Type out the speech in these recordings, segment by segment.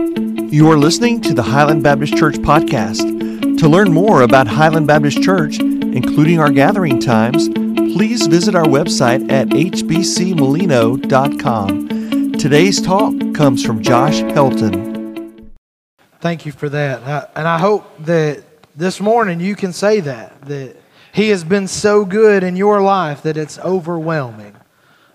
You are listening to the Highland Baptist Church podcast. To learn more about Highland Baptist Church, including our gathering times, please visit our website at hbcmolino.com. Today's talk comes from Josh Helton. Thank you for that. and I hope that this morning you can say that, that He has been so good in your life that it's overwhelming.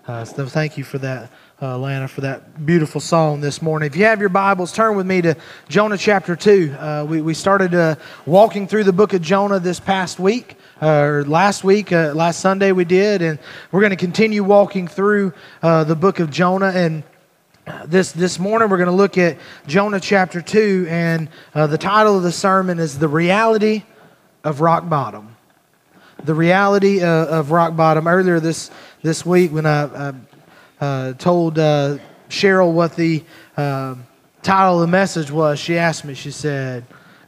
Uh, so thank you for that uh, Lana, for that beautiful song this morning. If you have your Bibles, turn with me to Jonah chapter 2. Uh, we, we started uh, walking through the book of Jonah this past week, uh, or last week, uh, last Sunday we did, and we're going to continue walking through uh, the book of Jonah. And this, this morning we're going to look at Jonah chapter 2, and the title of the sermon is The Reality of Rock Bottom. The reality of rock bottom. Earlier this, this week, when I, I uh, told uh, Cheryl what the uh, title of the message was, she asked me, she said,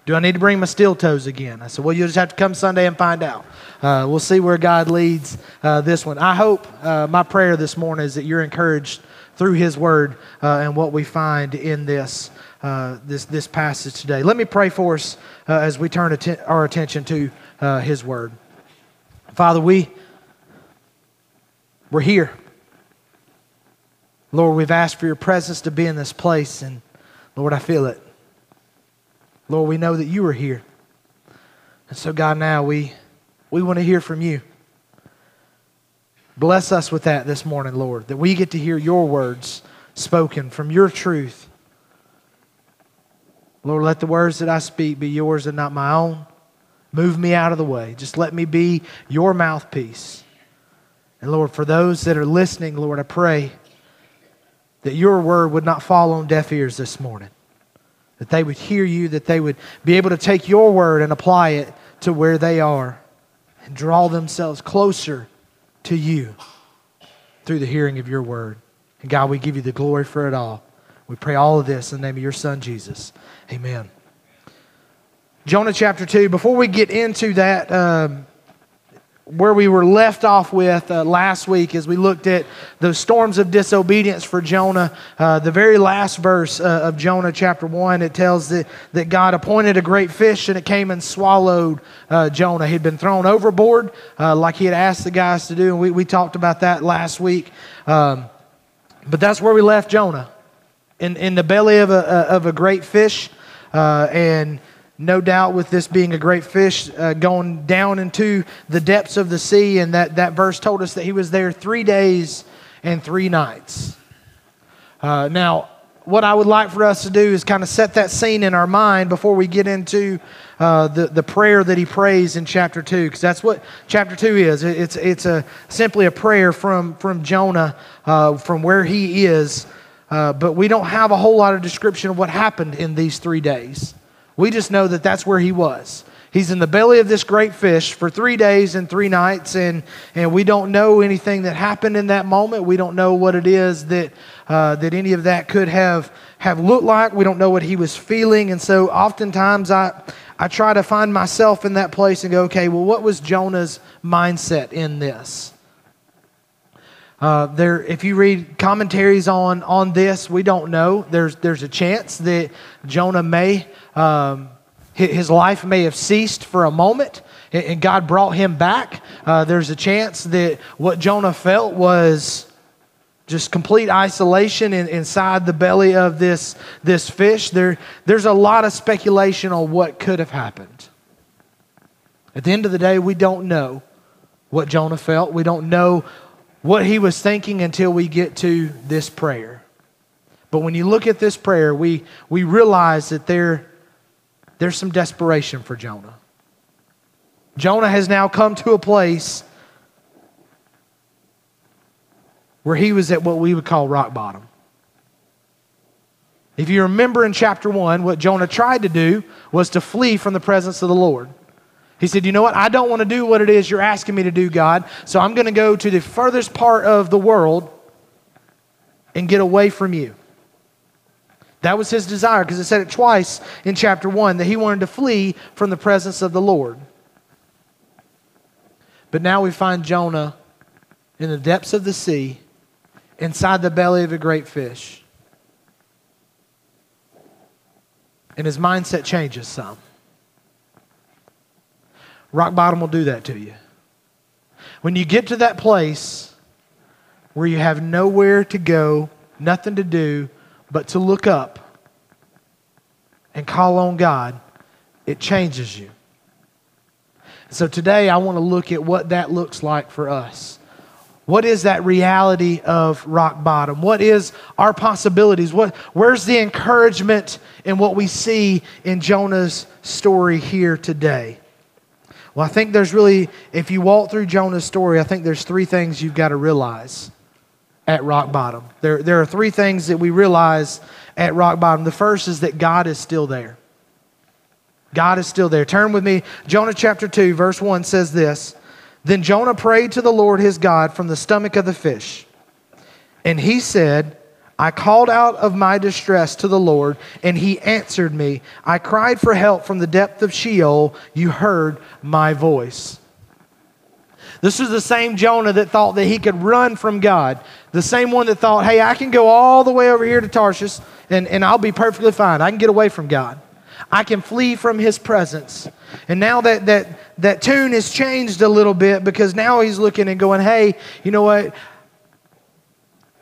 Do I need to bring my steel toes again? I said, Well, you'll just have to come Sunday and find out. Uh, we'll see where God leads uh, this one. I hope uh, my prayer this morning is that you're encouraged through His Word and what we find in this. this, this passage today. Let me pray for us as we turn our attention to His Word. Father, we, we're here. Lord, we've asked for your presence to be in this place, and Lord, I feel it. Lord, we know that you are here. And so, God, now we, we want to hear from you. Bless us with that this morning, Lord, that we get to hear your words spoken from your truth. Lord, let the words that I speak be yours and not my own. Move me out of the way. Just let me be your mouthpiece. And Lord, for those that are listening, Lord, I pray that your word would not fall on deaf ears this morning. That they would hear you, that they would be able to take your word and apply it to where they are and draw themselves closer to you through the hearing of your word. And God, we give you the glory for it all. We pray all of this in the name of your son, Jesus. Amen. Jonah chapter 2. Before we get into that, um, where we were left off with uh, last week as we looked at the storms of disobedience for Jonah. Uh, the very last verse uh, of Jonah chapter 1, it tells that, that God appointed a great fish and it came and swallowed uh, Jonah. He'd been thrown overboard uh, like he had asked the guys to do, and we, we talked about that last week. Um, but that's where we left Jonah in, in the belly of a, of a great fish. Uh, and no doubt with this being a great fish uh, going down into the depths of the sea and that, that verse told us that he was there three days and three nights. Uh, now what i would like for us to do is kind of set that scene in our mind before we get into uh, the, the prayer that he prays in chapter 2 because that's what chapter 2 is. It's, it's a, simply a prayer from, from jonah uh, from where he is. Uh, but we don't have a whole lot of description of what happened in these three days we just know that that's where he was. He's in the belly of this great fish for three days and three nights, and, and we don't know anything that happened in that moment. We don't know what it is that, uh, that any of that could have, have looked like. We don't know what he was feeling. And so oftentimes I, I try to find myself in that place and go, okay, well, what was Jonah's mindset in this? Uh, there, if you read commentaries on, on this, we don't know. There's, there's a chance that Jonah may um, his life may have ceased for a moment and God brought him back. Uh, there's a chance that what Jonah felt was just complete isolation in, inside the belly of this, this fish. There, there's a lot of speculation on what could have happened. At the end of the day, we don't know what Jonah felt. We don't know what he was thinking until we get to this prayer. But when you look at this prayer, we, we realize that there there's some desperation for Jonah. Jonah has now come to a place where he was at what we would call rock bottom. If you remember in chapter 1, what Jonah tried to do was to flee from the presence of the Lord. He said, You know what? I don't want to do what it is you're asking me to do, God, so I'm going to go to the furthest part of the world and get away from you. That was his desire because it said it twice in chapter 1 that he wanted to flee from the presence of the Lord. But now we find Jonah in the depths of the sea, inside the belly of a great fish. and his mindset changes some. Rock bottom will do that to you. When you get to that place where you have nowhere to go, nothing to do but to look up and call on God, it changes you. So today I want to look at what that looks like for us. What is that reality of rock bottom? What is our possibilities? What, where's the encouragement in what we see in Jonah's story here today? Well, I think there's really, if you walk through Jonah's story, I think there's three things you've got to realize at rock bottom. There, there are three things that we realize at rock bottom. The first is that God is still there. God is still there. Turn with me. Jonah chapter 2, verse 1 says this Then Jonah prayed to the Lord his God from the stomach of the fish. And he said, I called out of my distress to the Lord, and he answered me. I cried for help from the depth of Sheol. You heard my voice. This is the same Jonah that thought that he could run from God. The same one that thought, hey, I can go all the way over here to Tarshish and, and I'll be perfectly fine. I can get away from God. I can flee from his presence. And now that, that, that tune has changed a little bit because now he's looking and going, hey, you know what?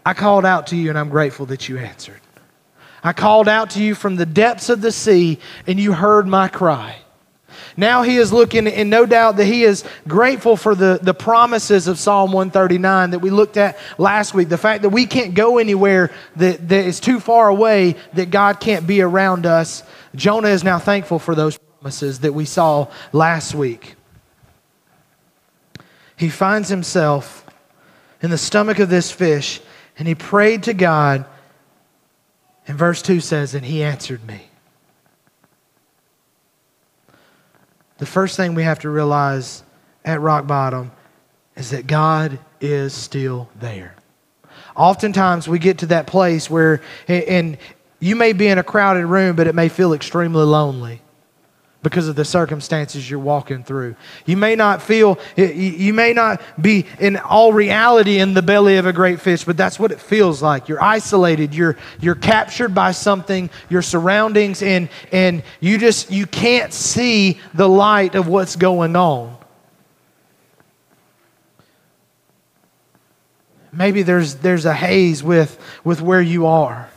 I called out to you and I'm grateful that you answered. I called out to you from the depths of the sea and you heard my cry. Now he is looking, and no doubt that he is grateful for the, the promises of Psalm 139 that we looked at last week. The fact that we can't go anywhere that, that is too far away, that God can't be around us. Jonah is now thankful for those promises that we saw last week. He finds himself in the stomach of this fish and he prayed to God. And verse 2 says, And he answered me. The first thing we have to realize at rock bottom is that God is still there. Oftentimes we get to that place where, and you may be in a crowded room, but it may feel extremely lonely because of the circumstances you're walking through. You may not feel, you may not be in all reality in the belly of a great fish, but that's what it feels like. You're isolated, you're, you're captured by something, your surroundings, and, and you just, you can't see the light of what's going on. Maybe there's, there's a haze with, with where you are.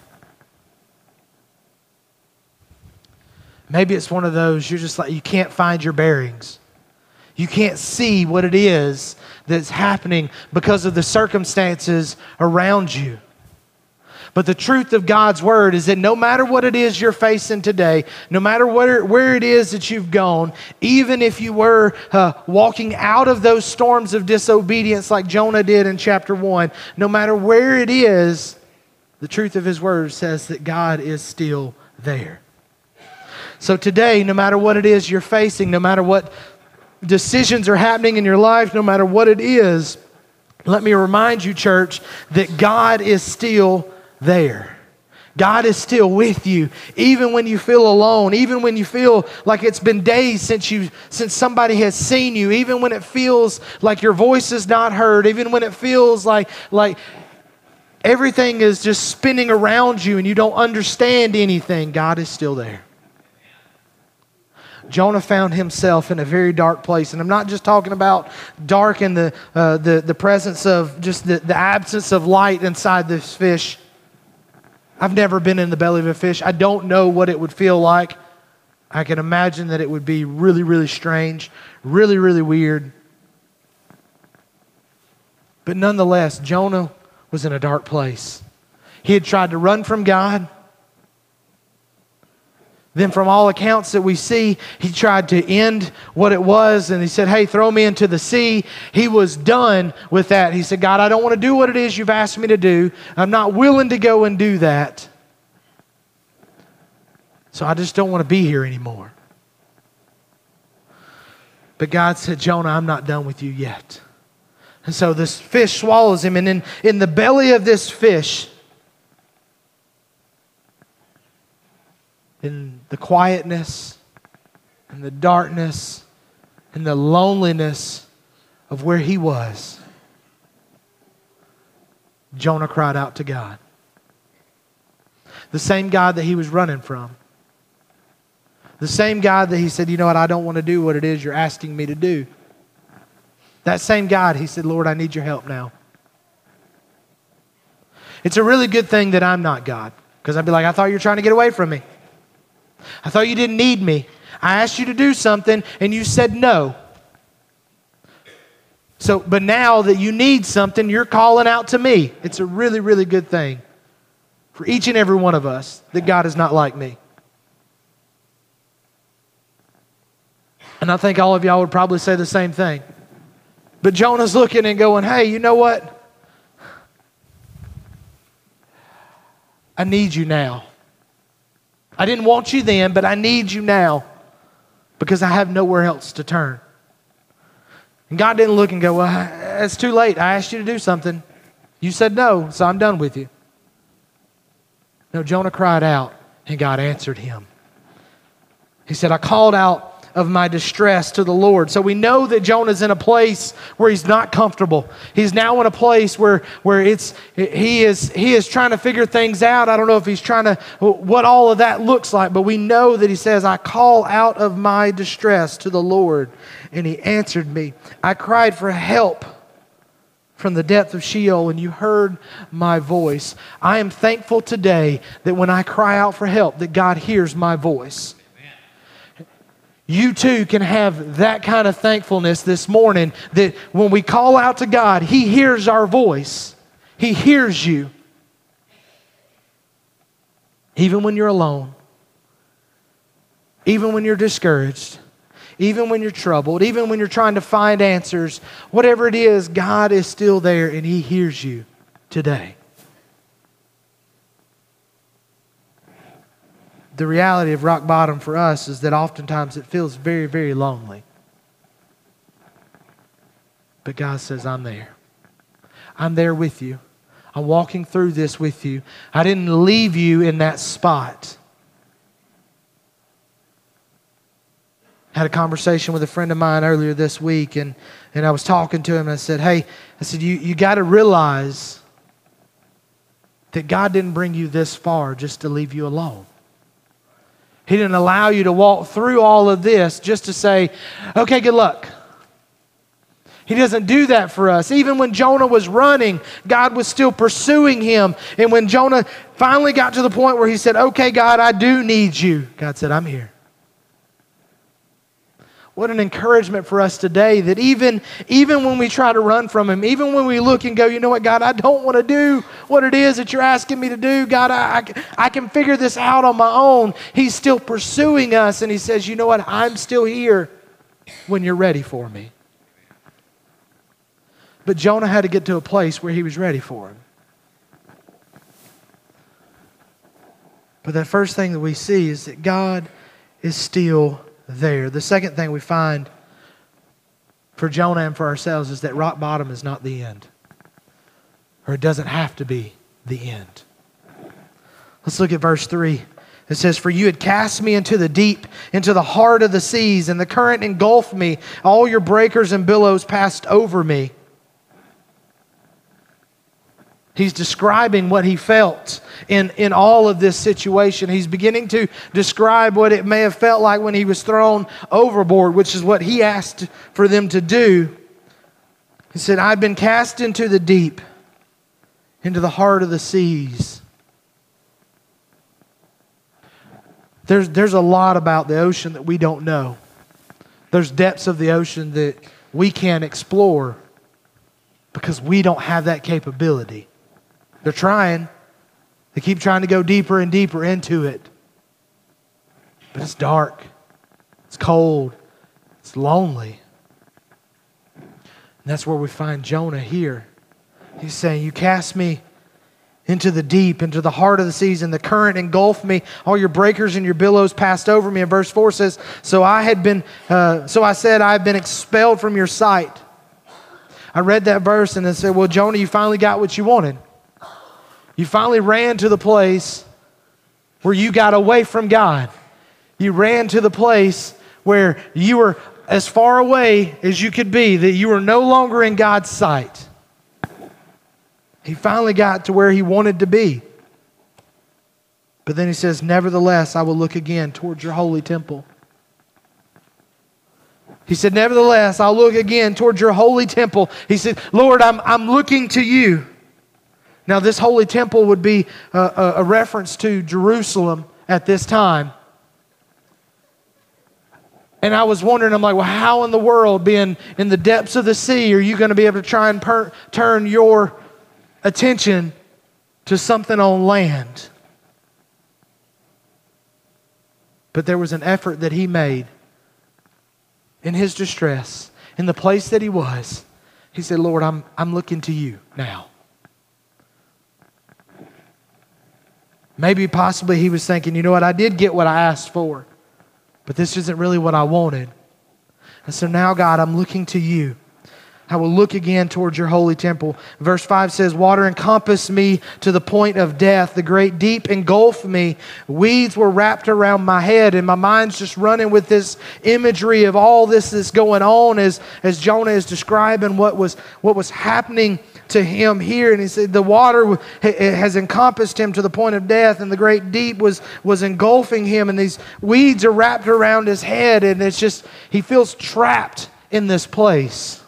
Maybe it's one of those you're just like, you can't find your bearings. You can't see what it is that's happening because of the circumstances around you. But the truth of God's word is that no matter what it is you're facing today, no matter where, where it is that you've gone, even if you were uh, walking out of those storms of disobedience like Jonah did in chapter 1, no matter where it is, the truth of his word says that God is still there. So today, no matter what it is you're facing, no matter what decisions are happening in your life, no matter what it is, let me remind you, church, that God is still there. God is still with you, even when you feel alone, even when you feel like it's been days since you since somebody has seen you, even when it feels like your voice is not heard, even when it feels like like everything is just spinning around you and you don't understand anything, God is still there. Jonah found himself in a very dark place. And I'm not just talking about dark in the, uh, the, the presence of just the, the absence of light inside this fish. I've never been in the belly of a fish. I don't know what it would feel like. I can imagine that it would be really, really strange, really, really weird. But nonetheless, Jonah was in a dark place. He had tried to run from God. Then, from all accounts that we see, he tried to end what it was and he said, Hey, throw me into the sea. He was done with that. He said, God, I don't want to do what it is you've asked me to do. I'm not willing to go and do that. So I just don't want to be here anymore. But God said, Jonah, I'm not done with you yet. And so this fish swallows him, and in, in the belly of this fish, in the quietness and the darkness and the loneliness of where he was, Jonah cried out to God. The same God that he was running from. The same God that he said, You know what, I don't want to do what it is you're asking me to do. That same God, he said, Lord, I need your help now. It's a really good thing that I'm not God because I'd be like, I thought you were trying to get away from me. I thought you didn't need me. I asked you to do something and you said no. So, but now that you need something, you're calling out to me. It's a really, really good thing for each and every one of us that God is not like me. And I think all of y'all would probably say the same thing. But Jonah's looking and going, hey, you know what? I need you now. I didn't want you then, but I need you now because I have nowhere else to turn. And God didn't look and go, Well, it's too late. I asked you to do something. You said no, so I'm done with you. No, Jonah cried out, and God answered him. He said, I called out of my distress to the Lord. So we know that Jonah's in a place where he's not comfortable. He's now in a place where, where it's, he, is, he is trying to figure things out. I don't know if he's trying to, what all of that looks like, but we know that he says, I call out of my distress to the Lord, and he answered me. I cried for help from the depth of Sheol, and you heard my voice. I am thankful today that when I cry out for help, that God hears my voice you too can have that kind of thankfulness this morning that when we call out to God, He hears our voice. He hears you. Even when you're alone, even when you're discouraged, even when you're troubled, even when you're trying to find answers, whatever it is, God is still there and He hears you today. The reality of rock bottom for us is that oftentimes it feels very, very lonely. But God says, I'm there. I'm there with you. I'm walking through this with you. I didn't leave you in that spot. I had a conversation with a friend of mine earlier this week, and, and I was talking to him, and I said, Hey, I said, you, you got to realize that God didn't bring you this far just to leave you alone. He didn't allow you to walk through all of this just to say, okay, good luck. He doesn't do that for us. Even when Jonah was running, God was still pursuing him. And when Jonah finally got to the point where he said, Okay, God, I do need you, God said, I'm here. What an encouragement for us today that even, even when we try to run from Him, even when we look and go, you know what, God, I don't want to do what it is that you're asking me to do. God, I, I, I can figure this out on my own. He's still pursuing us, and He says, you know what, I'm still here when you're ready for me. But Jonah had to get to a place where he was ready for him. But that first thing that we see is that God is still there. The second thing we find for Jonah and for ourselves is that rock bottom is not the end, or it doesn't have to be the end. Let's look at verse 3. It says, For you had cast me into the deep, into the heart of the seas, and the current engulfed me. All your breakers and billows passed over me. He's describing what he felt in, in all of this situation. He's beginning to describe what it may have felt like when he was thrown overboard, which is what he asked for them to do. He said, I've been cast into the deep, into the heart of the seas. There's, there's a lot about the ocean that we don't know. There's depths of the ocean that we can't explore because we don't have that capability. They're trying. They keep trying to go deeper and deeper into it. But it's dark, it's cold, it's lonely. And that's where we find Jonah here. He's saying, You cast me into the deep, into the heart of the seas, and the current engulfed me. All your breakers and your billows passed over me. And verse 4 says, So I had been, uh, so I said, I have been expelled from your sight. I read that verse and I said, Well, Jonah, you finally got what you wanted. You finally ran to the place where you got away from God. You ran to the place where you were as far away as you could be, that you were no longer in God's sight. He finally got to where he wanted to be. But then he says, Nevertheless, I will look again towards your holy temple. He said, Nevertheless, I'll look again towards your holy temple. He said, Lord, I'm, I'm looking to you. Now, this holy temple would be a, a, reference to Jerusalem at this time. And I was wondering, I'm like, well, how in the world, being in the depths of the sea, are you going to be able to try and per- turn your attention to something on land? But there was an effort that he made in his distress, in the place that he was. He said, Lord, I'm, I'm looking to you now. Maybe possibly he was thinking, you know what, I did get what I asked for, but this isn't really what I wanted. And so now, God, I'm looking to you. I will look again towards your holy temple. Verse 5 says, Water encompassed me to the point of death. The great deep engulfed me. Weeds were wrapped around my head, and my mind's just running with this imagery of all this that's going on as, as Jonah is describing what was, what was happening to him here. And he said, The water has encompassed him to the point of death, and the great deep was, was engulfing him, and these weeds are wrapped around his head, and it's just, he feels trapped in this place.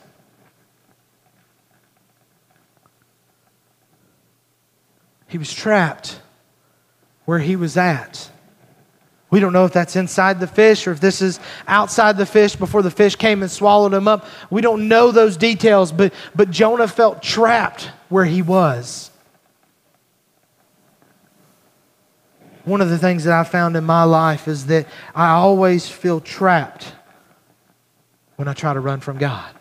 He was trapped where he was at. We don't know if that's inside the fish or if this is outside the fish before the fish came and swallowed him up. We don't know those details, but, but Jonah felt trapped where he was. One of the things that I found in my life is that I always feel trapped when I try to run from God.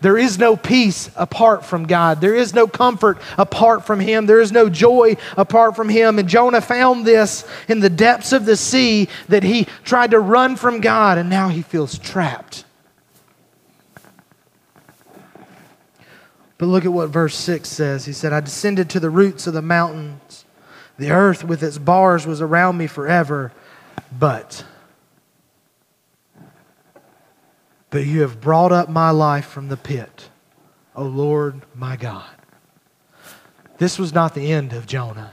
There is no peace apart from God. There is no comfort apart from Him. There is no joy apart from Him. And Jonah found this in the depths of the sea that he tried to run from God and now he feels trapped. But look at what verse 6 says. He said, I descended to the roots of the mountains. The earth with its bars was around me forever, but But you have brought up my life from the pit, O Lord my God. This was not the end of Jonah.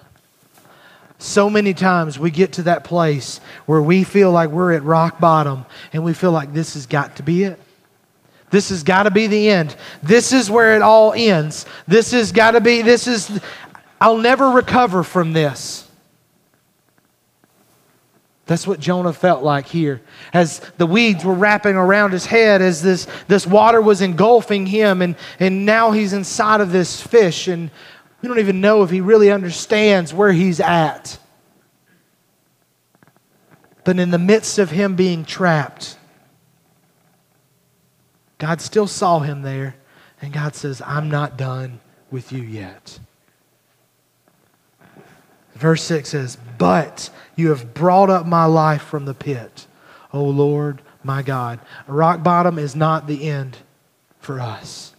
So many times we get to that place where we feel like we're at rock bottom and we feel like this has got to be it. This has got to be the end. This is where it all ends. This has got to be, this is, I'll never recover from this. That's what Jonah felt like here. As the weeds were wrapping around his head, as this, this water was engulfing him, and, and now he's inside of this fish, and we don't even know if he really understands where he's at. But in the midst of him being trapped, God still saw him there, and God says, I'm not done with you yet. Verse 6 says, But you have brought up my life from the pit, O Lord my God. Rock bottom is not the end for us.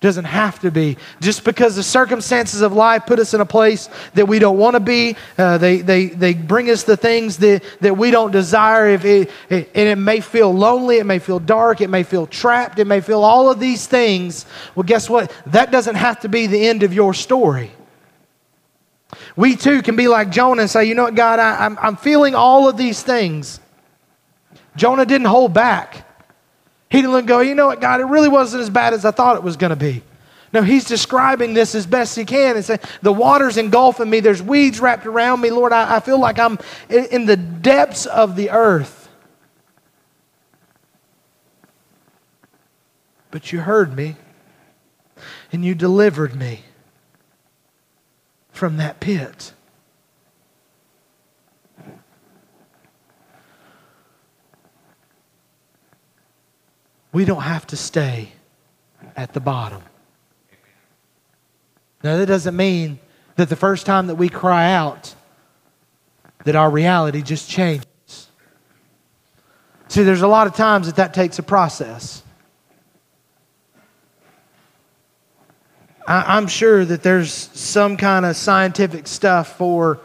It doesn't have to be. Just because the circumstances of life put us in a place that we don't want to be, uh, they, they, they bring us the things that, that we don't desire. If it, it, and it may feel lonely, it may feel dark, it may feel trapped, it may feel all of these things. Well, guess what? That doesn't have to be the end of your story. We too can be like Jonah and say, you know what, God, I, am I'm, I'm feeling all of these things. Jonah didn't hold back. He didn't go, you know what, God, it really wasn't as bad as I thought it was going to be. No, he's describing this as best he can and saying, the water's engulfing me. There's weeds wrapped around me. Lord, I, I feel like I'm in, in the depths of the earth. But you heard me and you delivered me from that pit. We don't have to stay at the bottom. Now, that doesn't mean that the first time that we cry out, that our reality just changes. See, there's a lot of times that that takes a process. I, am sure that there's some kind of scientific stuff for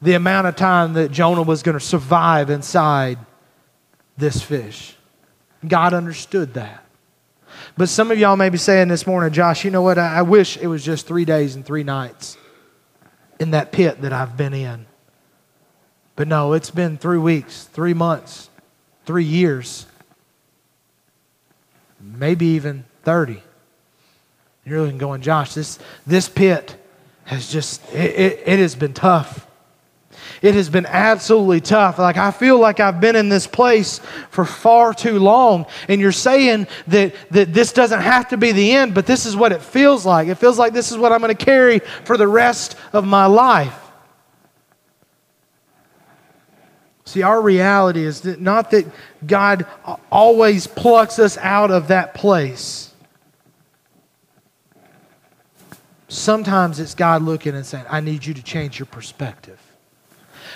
the amount of time that Jonah was going to survive inside this fish. God understood that. But some of y'all may be saying this morning, Josh, you know what? I, I wish it was just three days and three nights. in that pit that I've been in. But no, it's been three weeks, three months, three years, maybe even 30. You're looking going, Josh, this, this pit has just, it, it, it has been tough. It has been absolutely tough. Like, I feel like I've been in this place for far too long. And you're saying that, that this doesn't have to be the end, but this is what it feels like. It feels like this is what I'm going to carry for the rest of my life. See, our reality is that not that God always plucks us out of that place. Sometimes it's God looking and saying, I need you to change your perspective.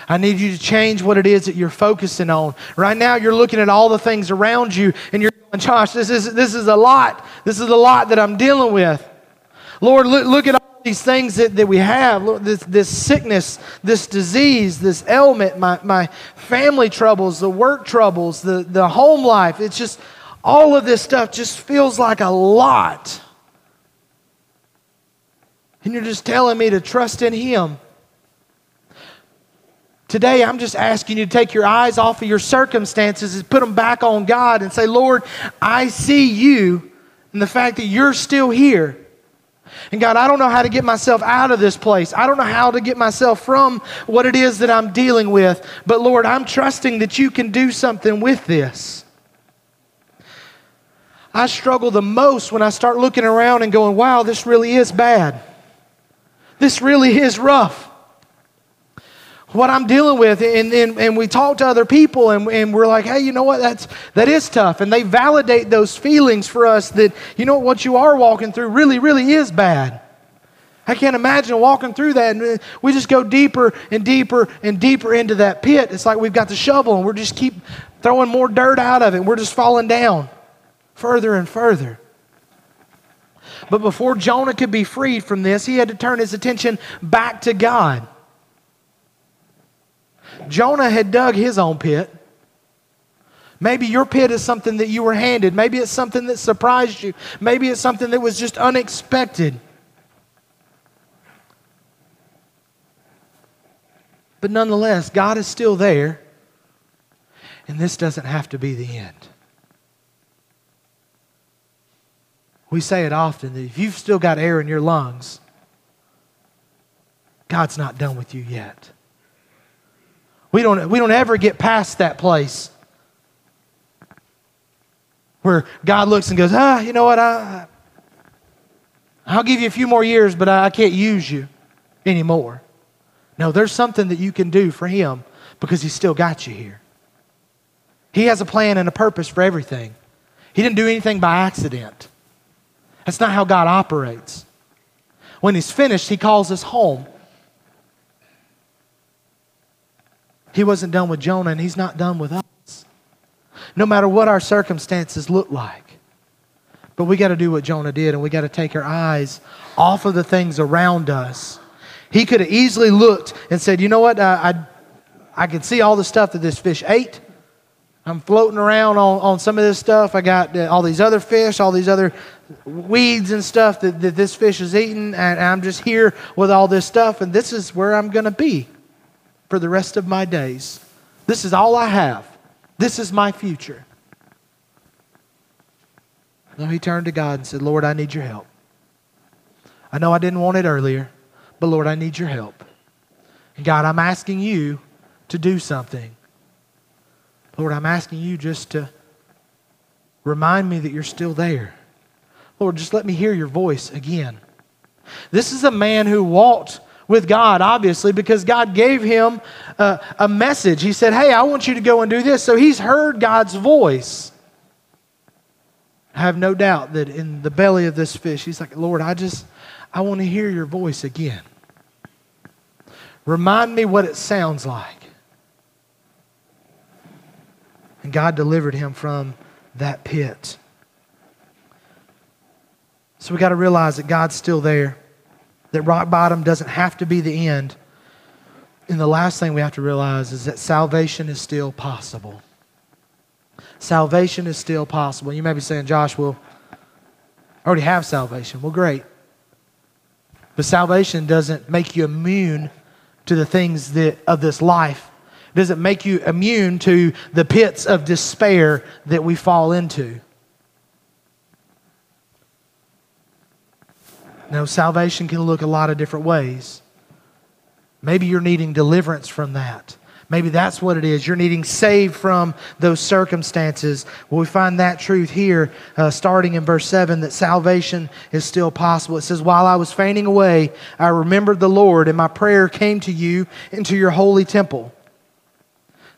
I need you to change what it is that you're focusing on. Right now, you're looking at all the things around you and you're going, Josh, this is, this is a lot. This is a lot that I'm dealing with. Lord, look, look at all these things that, that we have look, this, this sickness, this disease, this ailment, my, my family troubles, the work troubles, the, the home life. It's just all of this stuff just feels like a lot. And you're just telling me to trust in Him. Today, I'm just asking you to take your eyes off of your circumstances and put them back on God and say, Lord, I see you and the fact that you're still here. And God, I don't know how to get myself out of this place. I don't know how to get myself from what it is that I'm dealing with. But Lord, I'm trusting that you can do something with this. I struggle the most when I start looking around and going, wow, this really is bad. This really is rough what I'm dealing with. And, and, and we talk to other people and, and we're like, hey, you know what? That's, that is tough. And they validate those feelings for us that, you know, what you are walking through really, really is bad. I can't imagine walking through that. And we just go deeper and deeper and deeper into that pit. It's like we've got the shovel and we're just keep throwing more dirt out of it. We're just falling down further and further. But before Jonah could be freed from this, he had to turn his attention back to God. Jonah had dug his own pit. Maybe your pit is something that you were handed. Maybe it's something that surprised you. Maybe it's something that was just unexpected. But nonetheless, God is still there, and this doesn't have to be the end. We say it often that if you've still got air in your lungs, God's not done with you yet. We don't, we don't ever get past that place where God looks and goes, ah, you know what? I, I'll give you a few more years, but I, can't use you anymore. No, there's something that you can do for Him because He's still got you here. He has a plan and a purpose for everything. He didn't do anything by accident. That's not how God operates. When He's finished, He calls us home. He wasn't done with Jonah, and He's not done with us. No matter what our circumstances look like. But we got to do what Jonah did, and we got to take our eyes off of the things around us. He could have easily looked and said, You know what? I, I, I can see all the stuff that this fish ate. I'm floating around on, on some of this stuff. I got uh, all these other fish, all these other weeds and stuff that, that this fish is eating, and I'm just here with all this stuff, and this is where I'm going to be for the rest of my days. This is all I have. This is my future. No, he turned to God and said, Lord, I need your help. I know I didn't want it earlier, but Lord, I need your help. And God, I'm asking you to do something. Lord, I'm asking you just to remind me that you're still there. Lord, just let me hear your voice again. This is a man who walked with God, obviously, because God gave him a, a, message. He said, Hey, I want you to go and do this. So he's heard God's voice. I have no doubt that in the belly of this fish, he's like, Lord, I just, I want to hear your voice again. Remind me what it sounds like. And God delivered him from that pit. So we got to realize that God's still there that rock bottom doesn't have to be the end. And the last thing we have to realize is that salvation is still possible. Salvation is still possible. You may be saying, Josh, well, I already have salvation. Well, great. But salvation doesn't make you immune to the things that, of this life. It doesn't make you immune to the pits of despair that we fall into. Now, salvation can look a lot of different ways. Maybe you're needing deliverance from that. Maybe that's what it is. You're needing saved from those circumstances. Well, we find that truth here, uh, starting in verse 7, that salvation is still possible. It says, While I was fainting away, I remembered the Lord, and my prayer came to you into your holy temple.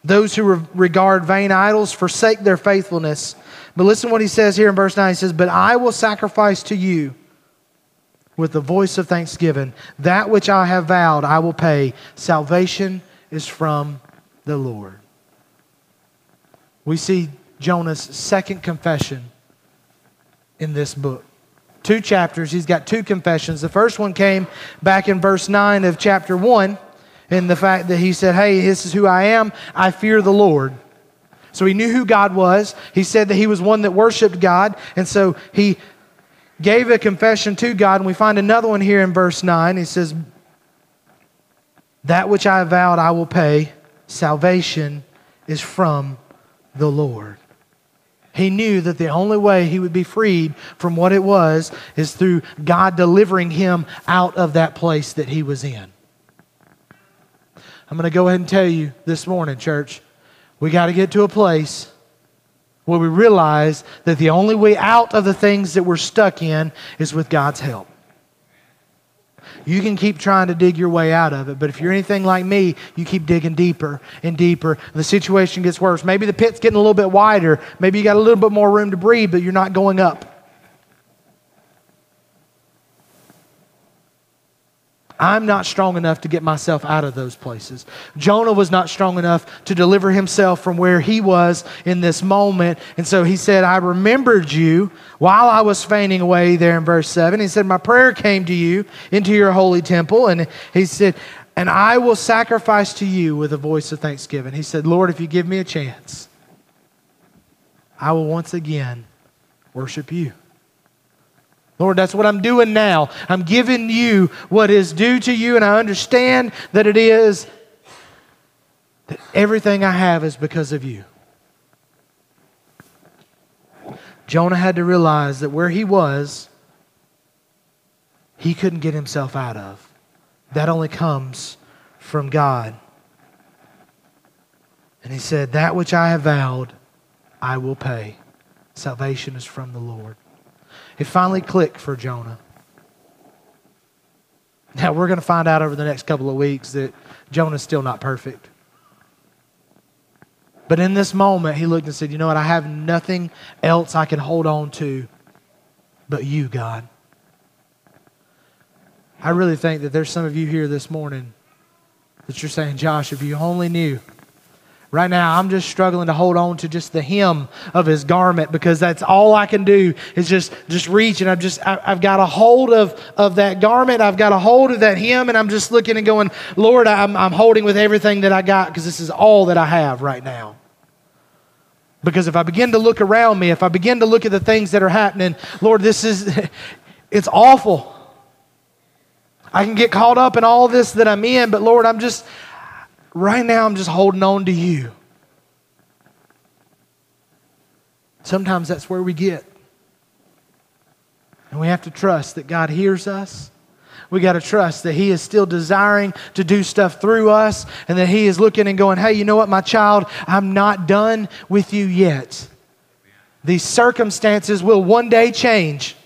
Those who re- regard vain idols forsake their faithfulness. But listen what he says here in verse 9. He says, But I will sacrifice to you with the voice of thanksgiving. That which I have vowed, I will pay. Salvation is from the Lord. We see Jonah's second confession in this book. Two chapters, he's got two confessions. The first one came back in verse 9 of chapter 1 in the fact that he said, Hey, this is who I am. I fear the Lord. So he knew who God was. He said that he was one that worshiped God. And so he gave a confession to God. And we find another one here in verse 9. He says, that which I vowed I will pay, salvation is from the Lord. He knew that the only way he would be freed from what it was is through God delivering him out of that place that he was in. I'm going to go ahead and tell you this morning, church, we got to get to a place where we realize that the only way out of the things that we're stuck in is with God's help. You can keep trying to dig your way out of it, but if you're anything like me, you keep digging deeper and deeper. and The situation gets worse. Maybe the pit's getting a little bit wider. Maybe you got a little bit more room to breathe, but you're not going up. I'm not strong enough to get myself out of those places. Jonah was not strong enough to deliver himself from where he was in this moment. And so he said, I remembered you while I was fainting away there in verse 7. He said, My prayer came to you into your holy temple. And he said, And I will sacrifice to you with a voice of thanksgiving. He said, Lord, if you give me a chance, I will once again worship you. Lord, that's what I'm doing now. I'm giving you what is due to you, and I understand that it is that everything I have is because of you. Jonah had to realize that where he was, he couldn't get himself out of. That only comes from God. And he said, That which I have vowed, I will pay. Salvation is from the Lord. It finally clicked for Jonah. Now, we're going to find out over the next couple of weeks that Jonah's still not perfect. But in this moment, he looked and said, You know what? I have nothing else I can hold on to but you, God. I really think that there's some of you here this morning that you're saying, Josh, if you only knew Right now, I'm just struggling to hold on to just the hem of his garment because that's all I can do is just, just reach. And I've just, I, have got a hold of, of that garment. I've got a hold of that hem. And I'm just looking and going, Lord, I'm, I'm holding with everything that I got because this is all that I have right now. Because if I begin to look around me, if I begin to look at the things that are happening, Lord, this is, it's awful. I can get caught up in all this that I'm in, but Lord, I'm just, Right now, I'm just holding on to you. Sometimes that's where we get. And we have to trust that God hears us. We got to trust that He is still desiring to do stuff through us and that He is looking and going, hey, you know what, my child, I'm not done with you yet. These circumstances will one day change.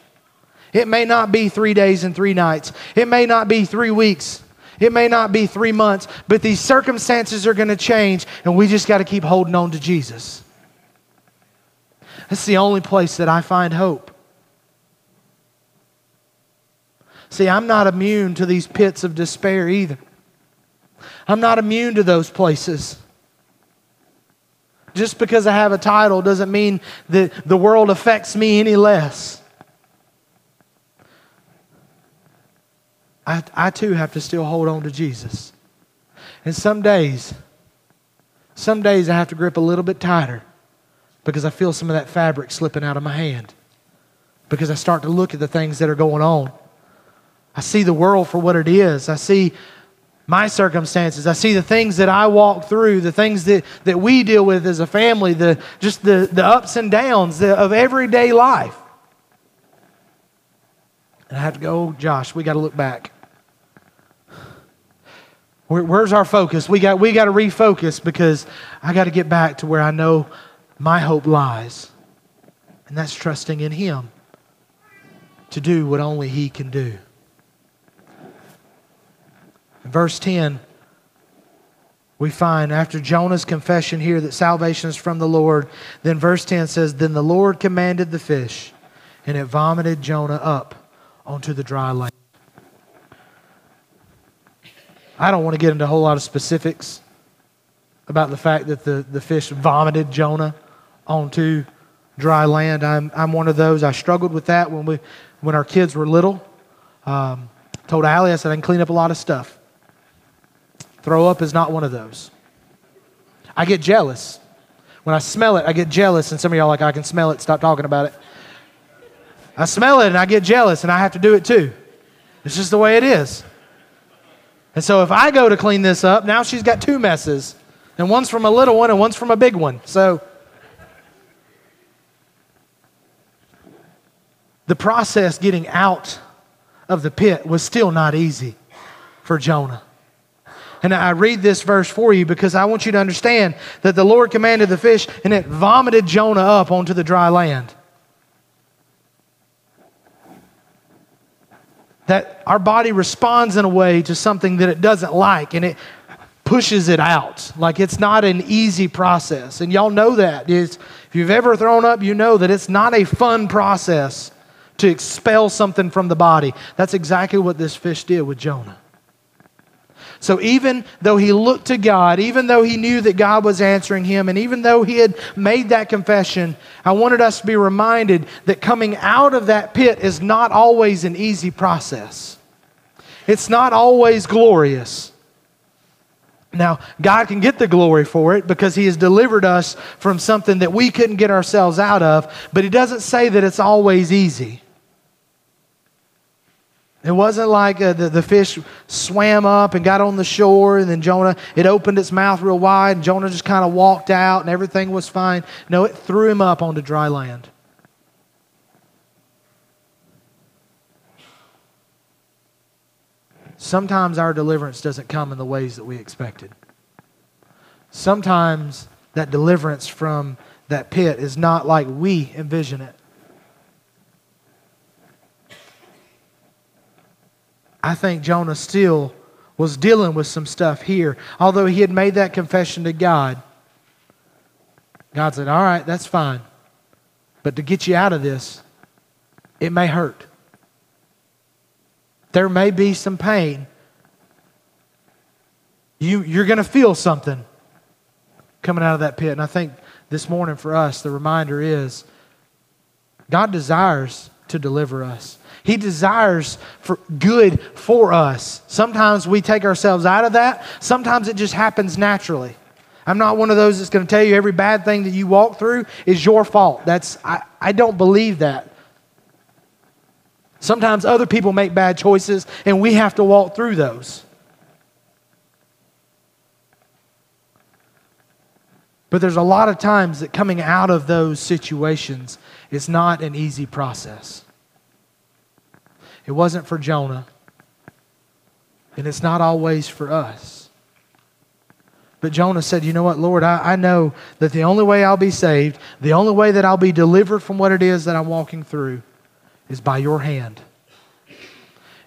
It may not be three days and three nights, it may not be three weeks. It may not be three months, but these circumstances are going to change, and we just got to keep holding on to Jesus. That's the only place that I find hope. See, I'm not immune to these pits of despair either. I'm not immune to those places. Just because I have a title doesn't mean that the world affects me any less. I, I too have to still hold on to Jesus. And some days, some days I have to grip a little bit tighter because I feel some of that fabric slipping out of my hand. Because I start to look at the things that are going on. I see the world for what it is. I see my circumstances. I see the things that I walk through, the things that, that we deal with as a family, the, just the, the ups and downs of everyday life. And I have to go, oh, Josh, we got to look back. Where, where's our focus? We got, we got to refocus because I got to get back to where I know my hope lies. And that's trusting in Him to do what only He can do. In verse 10, we find after Jonah's confession here that salvation is from the Lord, then verse 10 says, Then the Lord commanded the fish, and it vomited Jonah up onto the dry land. I don't want to get into a whole lot of specifics about the fact that the, the fish vomited Jonah onto dry land. I'm, I'm one of those. I struggled with that when, we, when our kids were little. Um, told Allie, I said, I can clean up a lot of stuff. Throw up is not one of those. I get jealous. When I smell it, I get jealous, and some of y'all like, I can smell it, stop talking about it. I smell it and I get jealous, and I have to do it too. It's just the way it is. And so if I go to clean this up, now she's got two messes. And one's from a little one and one's from a big one. So the process getting out of the pit was still not easy for Jonah. And I read this verse for you because I want you to understand that the Lord commanded the fish and it vomited Jonah up onto the dry land. That our body responds in a way to something that it doesn't like and it pushes it out. Like it's not an easy process. And y'all know that. It's, if you've ever thrown up, you know that it's not a fun process to expel something from the body. That's exactly what this fish did with Jonah. So even though he looked to God, even though he knew that God was answering him, and even though he had made that confession, I wanted us to be reminded that coming out of that pit is not always an easy process. It's not always glorious. Now, God can get the glory for it because He has delivered us from something that we couldn't get ourselves out of, but He doesn't say that it's always easy. It wasn't like uh, the, the fish swam up and got on the shore, and then Jonah, it opened its mouth real wide, and Jonah just kind of walked out, and everything was fine. No, it threw him up onto dry land. Sometimes our deliverance doesn't come in the ways that we expected. Sometimes that deliverance from that pit is not like we envision it. I think Jonah still was dealing with some stuff here. Although he had made that confession to God, God said, All right, that's fine. But to get you out of this, it may hurt. There may be some pain. You, you're going to feel something coming out of that pit. And I think this morning for us, the reminder is God desires to deliver us. He desires for good for us. Sometimes we take ourselves out of that. Sometimes it just happens naturally. I'm not one of those that's going to tell you every bad thing that you walk through is your fault. That's I, I don't believe that. Sometimes other people make bad choices and we have to walk through those. But there's a lot of times that coming out of those situations is not an easy process. It wasn't for Jonah. And it's not always for us. But Jonah said, You know what, Lord, I, I know that the only way I'll be saved, the only way that I'll be delivered from what it is that I'm walking through is by your hand.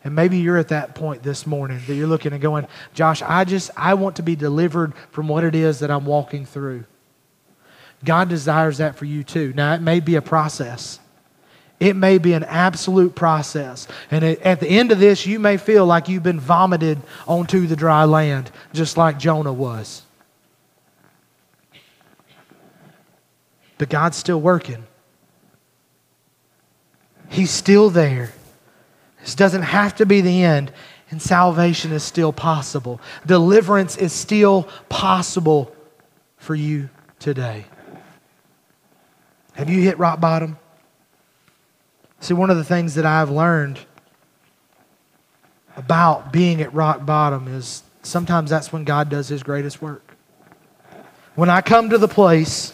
And maybe you're at that point this morning that you're looking and going, Josh, I just, I want to be delivered from what it is that I'm walking through. God desires that for you too. Now, it may be a process. It may be an absolute process. And at the end of this, you may feel like you've been vomited onto the dry land, just like Jonah was. But God's still working. He's still there. This doesn't have to be the end, and salvation is still possible. Deliverance is still possible for you today. Have you hit rock bottom? See, one of the things that I've learned about being at rock bottom is sometimes that's when God does his greatest work. When I come to the place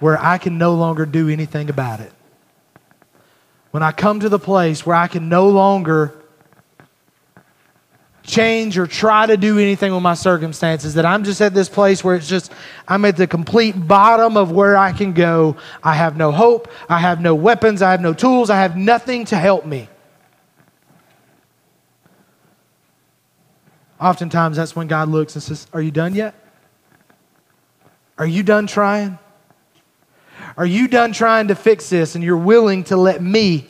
where I can no longer do anything about it. When I come to the place where I can no longer change or try to do anything with my circumstances, that I'm just at this place where it's just, I'm at the complete bottom of where I can go. I have no hope. I have no weapons. I have no tools. I have nothing to help me. Oftentimes, that's when God looks and says, Are you done yet? Are you done trying? Are you done trying to fix this and you're willing to let me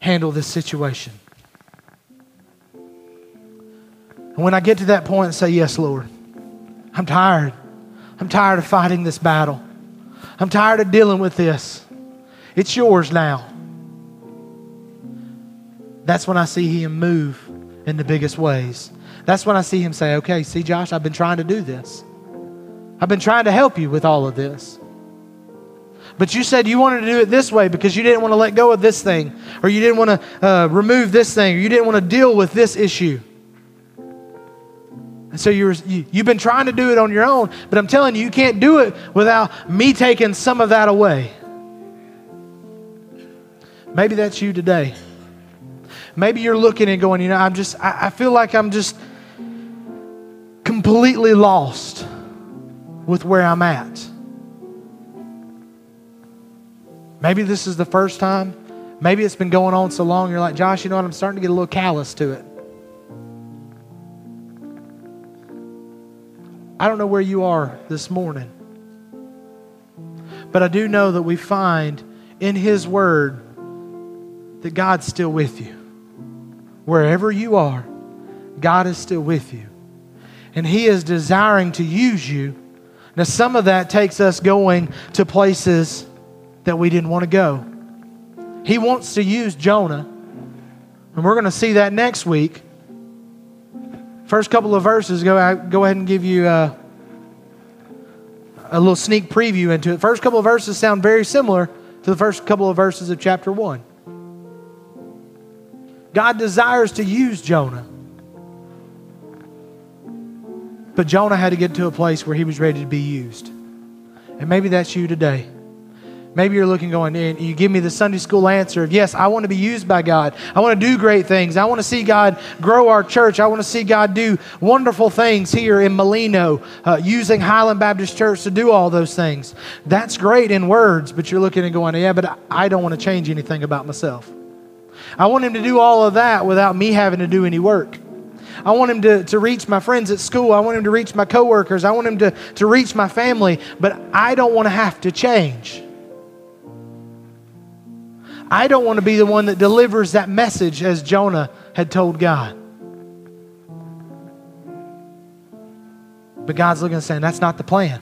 handle this situation? And when I get to that point and say, Yes, Lord, I'm tired. I'm tired of fighting this battle. I'm tired of dealing with this. It's yours now. That's when I see Him move in the biggest ways. That's when I see Him say, Okay, see, Josh, I've been trying to do this. I've been trying to help you with all of this. But you said you wanted to do it this way because you didn't want to let go of this thing, or you didn't want to uh, remove this thing, or you didn't want to deal with this issue. And so you're, you, you've been trying to do it on your own, but I'm telling you, you can't do it without me taking some of that away. Maybe that's you today. Maybe you're looking and going, you know, I'm just, I, I feel like I'm just completely lost with where I'm at. Maybe this is the first time. Maybe it's been going on so long, you're like, Josh, you know what? I'm starting to get a little callous to it. I don't know where you are this morning. But I do know that we find in His Word that God's still with you. Wherever you are, God is still with you. And He is desiring to use you. Now, some of that takes us going to places that we didn't want to go. He wants to use Jonah, and we're going to see that next week. First couple of verses, go, go ahead and give you a, a little sneak preview into it. First couple of verses sound very similar to the first couple of verses of chapter 1. God desires to use Jonah. But Jonah had to get to a place where he was ready to be used. And maybe that's you today. Maybe you're looking, going, and you give me the Sunday school answer of, yes, I want to be used by God. I want to do great things. I want to see God grow our church. I want to see God do wonderful things here in Molino, uh, using Highland Baptist Church to do all those things. That's great in words, but you're looking and going, yeah, but I don't want to change anything about myself. I want Him to do all of that without me having to do any work. I want him to, to reach my friends at school. I want him to reach my coworkers. I want him to, to reach my family, but I don't want to have to change. I don't want to be the one that delivers that message as Jonah had told God. But God's looking and saying, that's not the plan.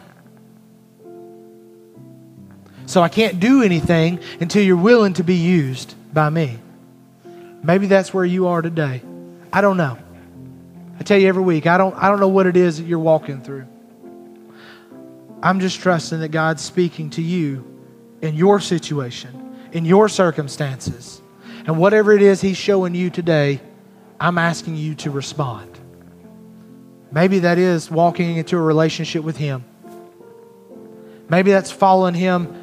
So I can't do anything until you're willing to be used by me. Maybe that's where you are today. I don't know. I tell you every week, I don't, I don't know what it is that you're walking through. I'm just trusting that God's speaking to you in your situation in your circumstances. And whatever it is He's showing you today, I'm asking you to respond. Maybe that is walking into a relationship with Him. Maybe that's following Him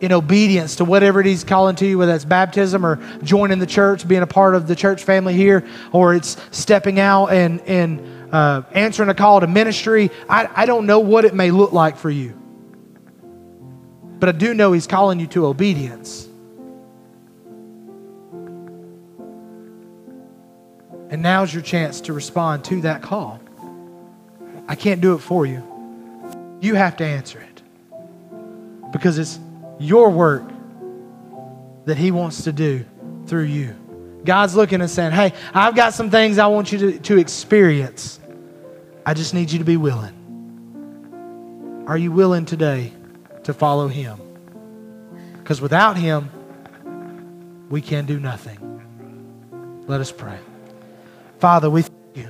in obedience to whatever it is He's calling to you, whether that's baptism or joining the church, being a part of the church family here, or it's stepping out and, and uh, answering a call to ministry. I, I don't know what it may look like for you. But I do know He's calling you to obedience. And now's your chance to respond to that call. I can't do it for you. You have to answer it because it's your work that He wants to do through you. God's looking and saying, Hey, I've got some things I want you to, to experience. I just need you to be willing. Are you willing today to follow Him? Because without Him, we can do nothing. Let us pray. Father, we thank you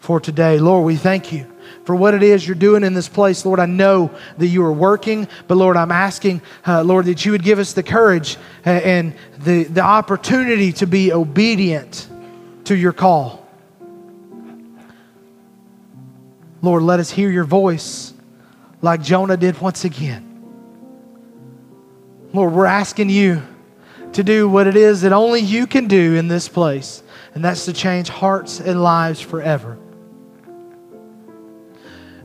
for today. Lord, we thank you for what it is you're doing in this place. Lord, I know that you are working, but Lord, I'm asking, uh, Lord, that you would give us the courage and the, the opportunity to be obedient to your call. Lord, let us hear your voice like Jonah did once again. Lord, we're asking you to do what it is that only you can do in this place, and that's to change hearts and lives forever.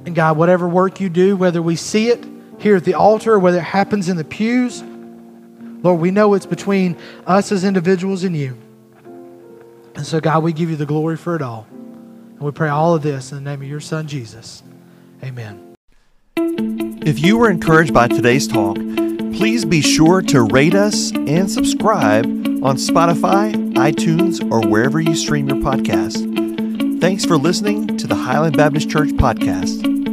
And God, whatever work you do, whether we see it here at the altar or whether it happens in the pews, Lord, we know it's between us as individuals and you. And so, God, we give you the glory for it all. And we pray all of this in the name of your Son, Jesus. Amen. If you were encouraged by today's talk, please be sure to rate us and subscribe on Spotify, iTunes, or wherever you stream your podcast. Thanks for listening to the Highland Baptist Church podcast.